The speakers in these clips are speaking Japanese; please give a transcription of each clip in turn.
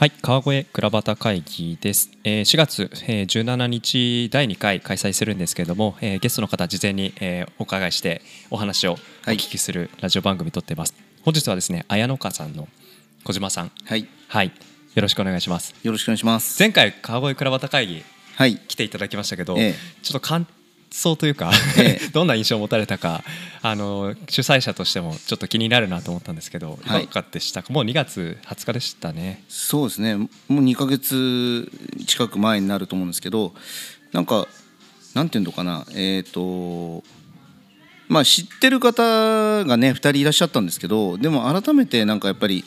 はい、川越倉端会議です。えー4月、えー17日第2回開催するんですけれども、えーゲストの方事前に、えーお伺いしてお話をおはい聞きするラジオ番組撮ってます。本日はですね、綾野川さんの小島さん、はい、はい、よろしくお願いします。よろしくお願いします。前回川越倉端会議はい、来ていただきましたけど、ええちょっと感想というか、ええ どんな印象を持たれたかあの主催者としてもちょっと気になるなと思ったんですけど、はいいかがでしたか？もう2月20日でしたね。そうですね。もう2ヶ月近く前になると思うんですけど、なんかなんていうのかな、えっ、と。まあ知ってる方がね2人いらっしゃったんですけどでも改めてなんかやっぱり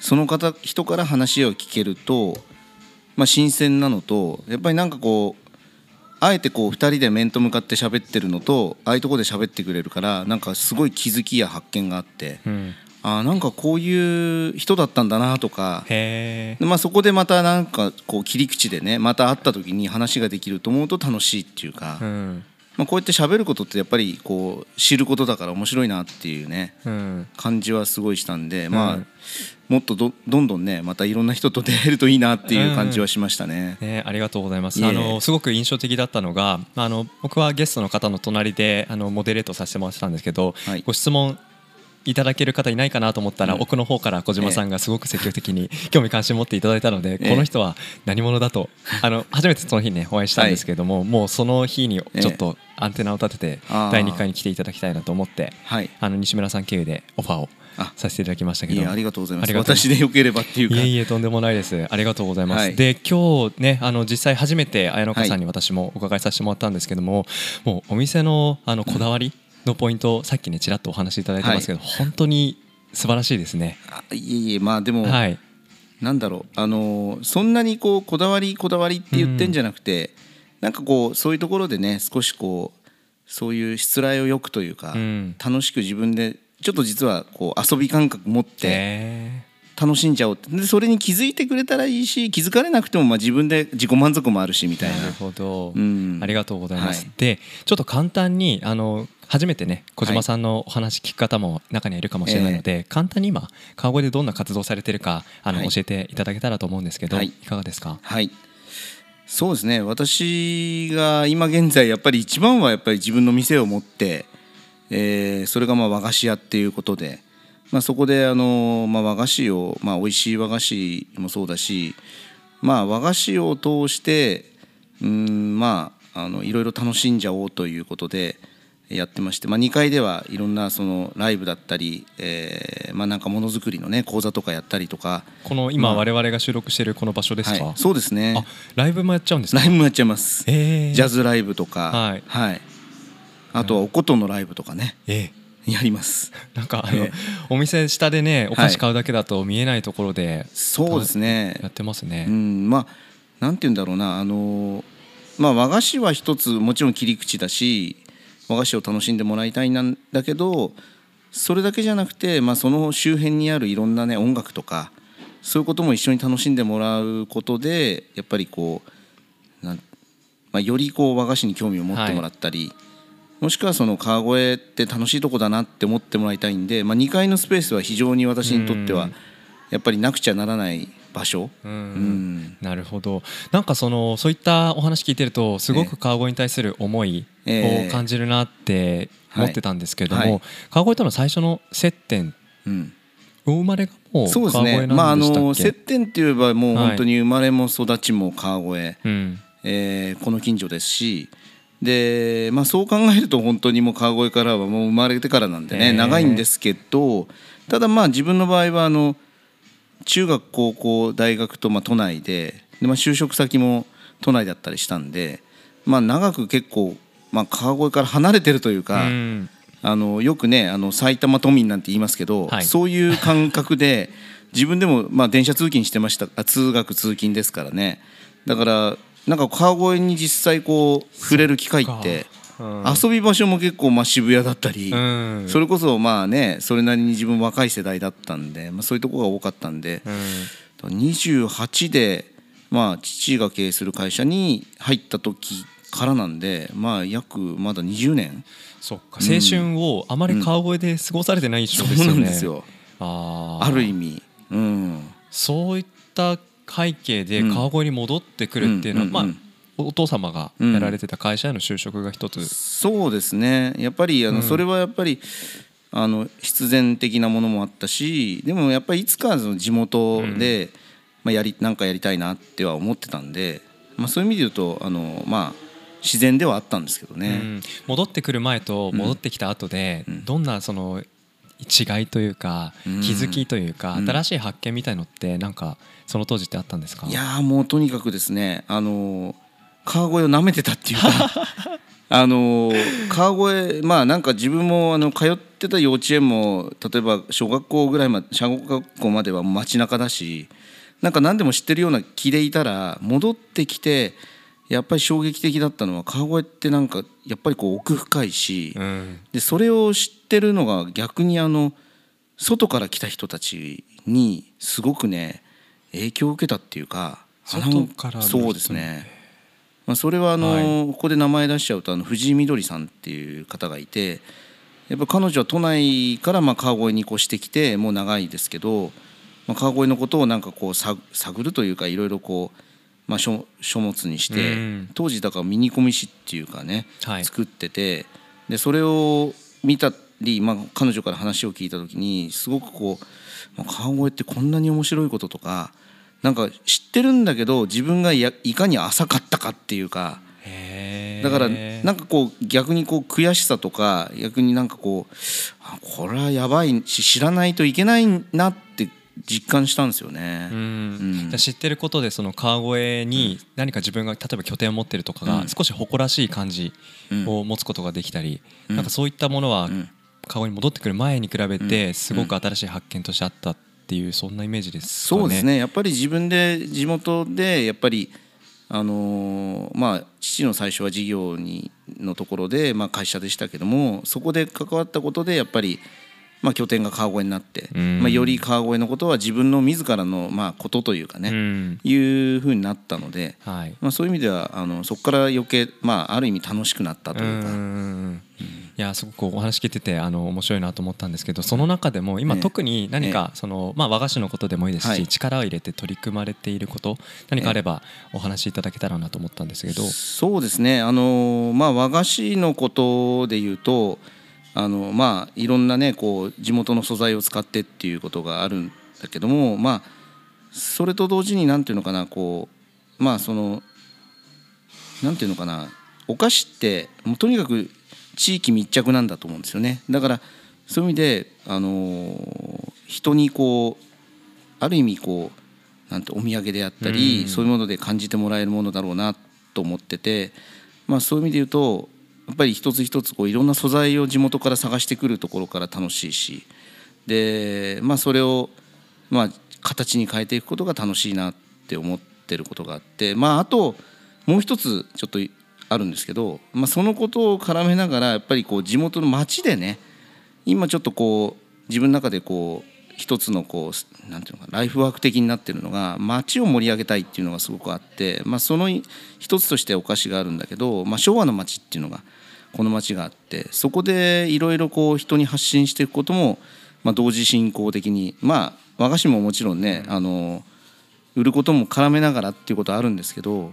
その方人から話を聞けると、まあ、新鮮なのとやっぱりなんかこうあえてこう2人で面と向かって喋ってるのとああいうところで喋ってくれるからなんかすごい気づきや発見があってうん、あーなんかこういう人だったんだなとかまあ、そこでまたなんかこう切り口でねまた会った時に話ができると思うと楽しいっていうか、え、うんまあ、こうやって喋ることってやっぱりこう知ることだから面白いなっていうねうん、感じはすごいしたんで、まあうん。もっとどどんどんねまたいろんな人と出会えるといいなっていう感じはしましたね。ね、ありがとうございます。あのすごく印象的だったのがあの僕はゲストの方の隣であのモデレートさせてもらってたんですけど、はい。ご質問いただける方いないかなと思ったら、うん。奥の方から小島さんがすごく積極的に興味関心持っていただいたので、ええ。この人は何者だとあの初めてその日ねお会いしたんですけれども、もうその日にちょっとアンテナを立てて第2回に来ていただきたいなと思ってはい。あの西村さん経由でオファーをあ。させていただきましたけど。ありがとうございます。私でよければっていうか。いえいえとんでもないです。ありがとうございます、はい。で今日ねあの実際初めて綾野川さんに私もお伺いさせてもらったんですけども、もうお店のあのこだわりのポイント、さっきねちらっとお話しいただいてますけど、本当に素晴らしいですね。あいえいえまあでも、はい。なんだろうあのーそんなにこうこだわりこだわりって言ってんじゃなくて、なんかこうそういうところでね少しこうそういうしつらいをよくというか、うん。楽しく自分でちょっと実はこう遊び感覚持ってへ楽しんじゃおうって。でそれに気づいてくれたらいいし気づかれなくてもまあ自分で自己満足もあるしみたいな。ーなるほど、うん。ありがとうございます、はい。でちょっと簡単にあの初めてね小島さんのお話聞く方も中にはいるかもしれないので、簡単に今川越でどんな活動されてるかあの、はい。教えていただけたらと思うんですけど、はい。いかがですか？はい。そうですね。私が今現在やっぱり一番はやっぱり自分の店を持って、えーそれがまあ和菓子屋っていうことで、まあ、そこであの、まあ、和菓子を、まあ、美味しい和菓子もそうだし、まあ、和菓子を通してうんまああのいろいろ楽しんじゃおうということでやってまして、まあ、2階ではいろんなそのライブだったり、えーまあ、なんかものづくりのね講座とかやったりとか、この今まあ我々が収録しているこの場所ですか、はい、そうですね。あライブもやっちゃうんですか？ライブもやっちゃいます。えー、ジャズライブとか、はい。あとはお琴のライブとかね、えやります。ー なんかあの、えお店下でねお菓子買うだけだと見えないところでそうですねや。ってますね、うん、まあなんて言うんだろうな、あのまあ和菓子は一つもちろん切り口だし、和菓子を楽しんでもらいたいんだけど、それだけじゃなくて、まあその周辺にあるいろんなね音楽とか。そういうことも一緒に楽しんでもらうことでやっぱりこうまあ、よりこう和菓子に興味を持ってもらったり、もしくはその川越って楽しいとこだなって思ってもらいたいんで、まあ、2階のスペースは非常に私にとってはうん。やっぱりなくちゃならない場所。うん。うん。なるほど。なんかそのそういったお話聞いてるとすごく川越に対する思いええ。を感じるなって思ってたんですけれども、はい。はい。川越との最初の接点うん。お生まれがもうそうです川越ね、まあ、あなんでしたっけ、の接点って言えばもうはい本当に生まれも育ちも川越、うん。えーこの近所ですしで、まあ、そう考えると本当にもう川越からはもう生まれてからなんでね長いんですけどただまあ自分の場合はあの中学高校大学とまあ都内でで、まあ、就職先も都内だったりしたんで、まあ、長く結構、まあ、川越から離れてるというか。うん。あのよくねあの埼玉都民なんて言いますけど、はい。そういう感覚で自分でも、まあ、電車通勤してましたあ通学通勤ですからね。だからなんか川越に実際こう触れる機会ってうん。遊び場所も結構まあ渋谷だったり、うん。それこそまあねそれなりに自分若い世代だったんで、まあ、そういうところが多かったんで、うん28で、まあ、父が経営する会社に入った時からなんで、まあ、約まだ20年。そっか。青春をあまり川越で過ごされてない印象ですそうよね。なんですよ。あー。ある意味、うん、そういった背景で川越に戻ってくるっていうのは、うんうんうん。まあお父様がやられてた会社への就職が一つ、そうですね。やっぱりあの、うん。それはやっぱりあの必然的なものもあったしでもやっぱりいつかその地元で、まあ、やりなんかやりたいなっては思ってたんで、まあ、そういう意味で言うとあの、まあ、自然ではあったんですけどね。うん。戻ってくる前と戻ってきた後で、うん。どんなその違いというか、うん。気づきというか、うん。新しい発見みたいのってなんかその当時ってあったんですか？いやーもうとにかくですねあの川越を舐めてたっていうか あの川越まあなんか自分もあの通ってた幼稚園も例えば小学校ぐらいまで小学校までは街中だしなんか何でも知ってるような気でいたら戻ってきてやっぱり衝撃的だったのは川越ってなんかやっぱりこう奥深いし、うん。でそれを知ってるのが逆にあの外から来た人たちにすごくね影響を受けたっていうか外からそうですね、まあ、それはあの、ここで名前出しちゃうとあの藤井みどりさんっていう方がいてやっぱ彼女は都内からまあ川越に越してきてもう長いですけど、まあ、川越のことをなんかこう探探るというかいろいろこう、まあ、書書物にして、うん。当時だからミニコミ誌っていうかね、はい。作っててでそれを見たり、まあ、彼女から話を聞いた時にすごくこう、まあ、川越ってこんなに面白いこととかなんか知ってるんだけど自分がやいかに浅かったかっていうかだからなんかこう逆にこう悔しさとか逆になんかこうあこれはやばいし知らないといけないなって実感したんですよね。うん。知ってることでその川越に何か自分が例えば拠点を持ってるとかがうん。少し誇らしい感じうん。を持つことができたり、うん。なんかそういったものはうん。川越に戻ってくる前に比べうん。てすごく新しい発見としてあったっていうそんなイメージですかね。そうですね。やっぱり自分で地元でやっぱりあのーまあ父の最初は事業にのところで、まあ、会社でしたけどもそこで関わったことでやっぱり、まあ、拠点が川越になって、うん。まあ、より川越のことは自分の自らの、まあ、ことというかね、うん。いうふうになったので、はい。まあ、そういう意味ではあのそこから余計、まあ、ある意味楽しくなったというか。うんいやすごくお話聞いててあの面白いなと思ったんですけどその中でも今ええ特に何かその、まあ、和菓子のことでもいいですし、はい。力を入れて取り組まれていること何かあればお話しいただけたらなと思ったんですけど、そうですね。あの、まあ、和菓子のことでいうとあの、まあ、いろんなねこう地元の素材を使ってっていうことがあるんだけども、まあ、それと同時に何ていうのかなこうまあそのなんていうのかなお菓子ってもうとにかく地域密着なんだと思うんですよね。だからそういう意味で、あのー人にこうある意味こうなんてお土産であったり、うん。そういうもので感じてもらえるものだろうなと思ってて、まあ、そういう意味で言うとやっぱり一つ一つこういろんな素材を地元から探してくるところから楽しいし。で、まあ、それを、まあ、形に変えていくことが楽しいなって思ってることがあって、まあ、あともう一つちょっとあるんですけど、まあ、そのことを絡めながらやっぱりこう地元の町でね今ちょっとこう自分の中でこう一つのこうなんていうのかライフワーク的になってるのが町を盛り上げたいっていうのがすごくあって、まあ、その一つとしてお菓子があるんだけど、まあ、昭和の町っていうのがこの町があってそこでいろいろこう人に発信していくことも、まあ、同時進行的にまあ和菓子ももちろんねあの売ることも絡めながらっていうことはあるんですけど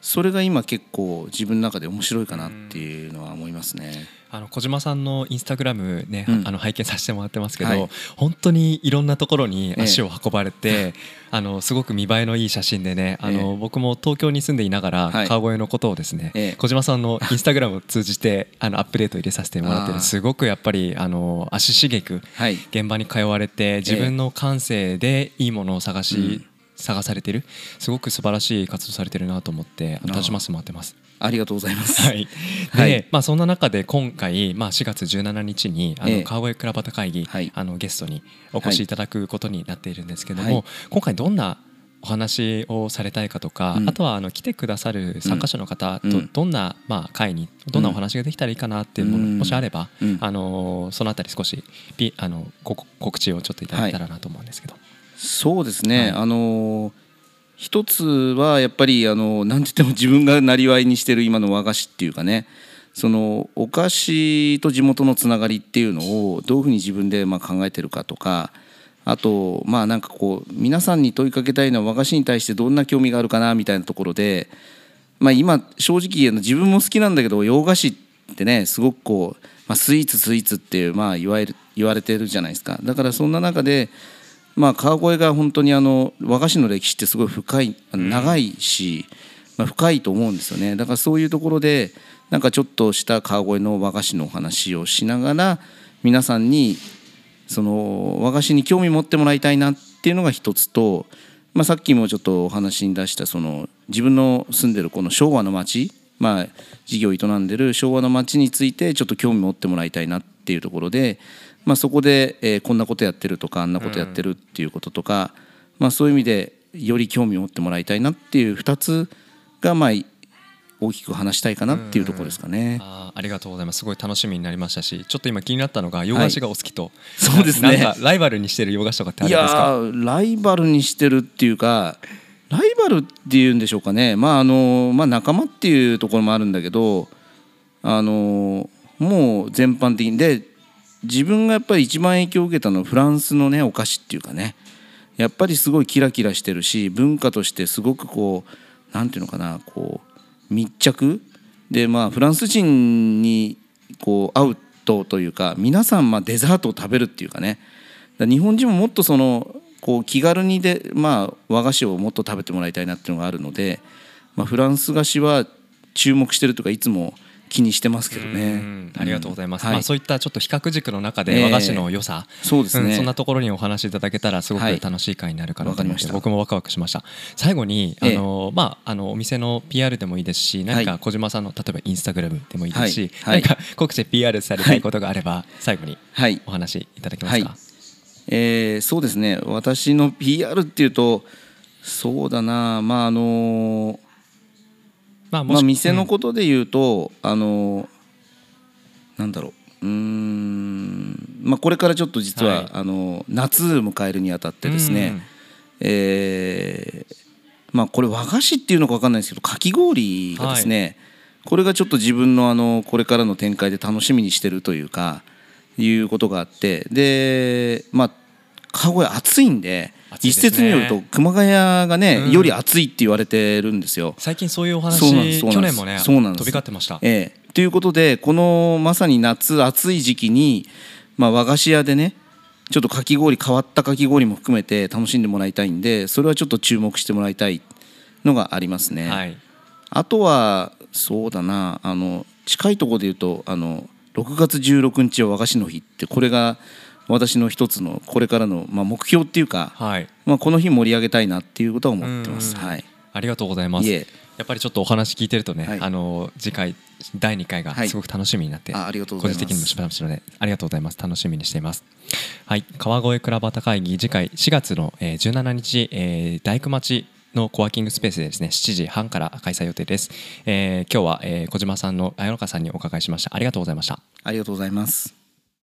それが今結構自分の中で面白いかなっていうのは思いますね。あの小島さんのインスタグラムね、うん。あの拝見させてもらってますけど、はい。本当にいろんなところにええ。足を運ばれて、あのすごく見栄えのいい写真でねあの、ええ僕も東京に住んでいながら、はい。川越のことをですね、ええ。小島さんのインスタグラムを通じてあのアップデート入れさせてもらってすごくやっぱりあの足しげくはい。現場に通われて自分の感性でいいものを探し、うん探されてる。すごく素晴らしい活動されてるなと思ってあー楽しませてもらってます。ありがとうございます。はい、で、はい。まあ、そんな中で今回、まあ、4月17日にあの、ええ。川越倉端会議、はい。あのゲストにお越しいただくことになっているんですけども、はい。今回どんなお話をされたいかとか、うん。あとはあの来てくださる参加者の方とうん。どんな、まあ、会にどんなお話ができたらいいかなっていうもの、うん。もしあれば、うん。あのそのあたり少しピあのご告知をちょっといただけたらなと思うんですけど。そうですね、はい。あの一つはやっぱりあのなんて言っても自分がなりわいにしてる今の和菓子っていうかね。そのお菓子と地元のつながりっていうのをどういうふうに自分でまあ考えてるかとか。あとまあなんかこう皆さんに問いかけたいのは和菓子に対してどんな興味があるかなみたいなところで、まあ、今正直自分も好きなんだけど洋菓子ってねすごくこう、まあ、スイーツスイーツっていうまあ言われる言われてるじゃないですか。だからそんな中でまあ川越が本当にあの和菓子の歴史ってすごい深い長いし、まあ、深いと思うんですよね。だからそういうところでなんかちょっとした川越の和菓子のお話をしながら皆さんにその和菓子に興味持ってもらいたいなっていうのが一つと、まあ、さっきもちょっとお話に出したその自分の住んでるこの昭和の町、まあ、事業を営んでる昭和の町についてちょっと興味持ってもらいたいなっていうところで、まあ、そこで、えー、こんなことやってるとかあんなことやってるっていうこととか、まあ、そういう意味でより興味を持ってもらいたいなっていう2つがまあ大きく話したいかなっていうところですかね。あありがとうございます。すごい楽しみになりましたしちょっと今気になったのが洋菓子がお好きと、はい、そうですね。なんかライバルにしてる洋菓子とかってあるんですか？ライバルにしてるっていうかライバルっていうんでしょうかね。まああの、まあ、仲間っていうところもあるんだけどあのもう全般的にで自分がやっぱり一番影響を受けたのはフランスのねお菓子っていうかね。やっぱりすごいキラキラしてるし文化としてすごくこう何て言うのかなこう密着。でまあフランス人にこう会うとというか皆さんまデザートを食べるっていうかね。日本人ももっとそのこう気軽にで、まあ、和菓子をもっと食べてもらいたいなっていうのがあるので、まあ、フランス菓子は注目してるとかいつも気にしてますけどね。ありがとうございます。まあそういったちょっと比較軸の中で和菓子の良さ、えー、そうですね、うん、そんなところにお話しいただけたらすごく楽しい会になるかなと思って、はい、僕もワクワクしました。最後にあの、えー、まああのお店の PR でもいいですし、何か小島さんの例えばインスタグラムでもいいですし、はい、何か告知 PR されたいことがあれば最後にお話いただけますか？えー、そうですね。私の PR っていうとそうだな。まああのまあ、まあ店のことで言うと、うん、あのなんだろう。うん。まあこれからちょっと実は、はい、あの夏迎えるにあたってですね、うん、えー、まあこれ和菓子っていうのか分かんないですけどかき氷がですね、はい、これがちょっと自分のあのこれからの展開で楽しみにしてるというかいうことがあって。でまあ川越暑いんで一説によると熊谷がね、うん、より暑いって言われてるんですよ。最近そういうお話去年もね飛び交ってました、ええ。ということでこのまさに夏暑い時期に、まあ、和菓子屋でねちょっとかき氷変わったかき氷も含めて楽しんでもらいたいんでそれはちょっと注目してもらいたいのがありますね。はい、あとはそうだなあの近いところで言うとあの6月16日は和菓子の日ってこれが私の一つのこれからの、まあ、目標っていうか、はい、まあ、この日盛り上げたいなっていうことは思ってます。はい、ありがとうございます。やっぱりちょっとお話聞いてるとね、はい、あの次回第2回がすごく楽しみになって、はい、個人的にもしましたのでありがとうございます。楽しみにしています。はい。川越倉端会議次回4月の17日、えー、大工町のコワーキングスペースでですね7時半から開催予定です、えー、今日は、えー、小島さんの綾香さんにお伺いしました。ありがとうございました。ありがとうございます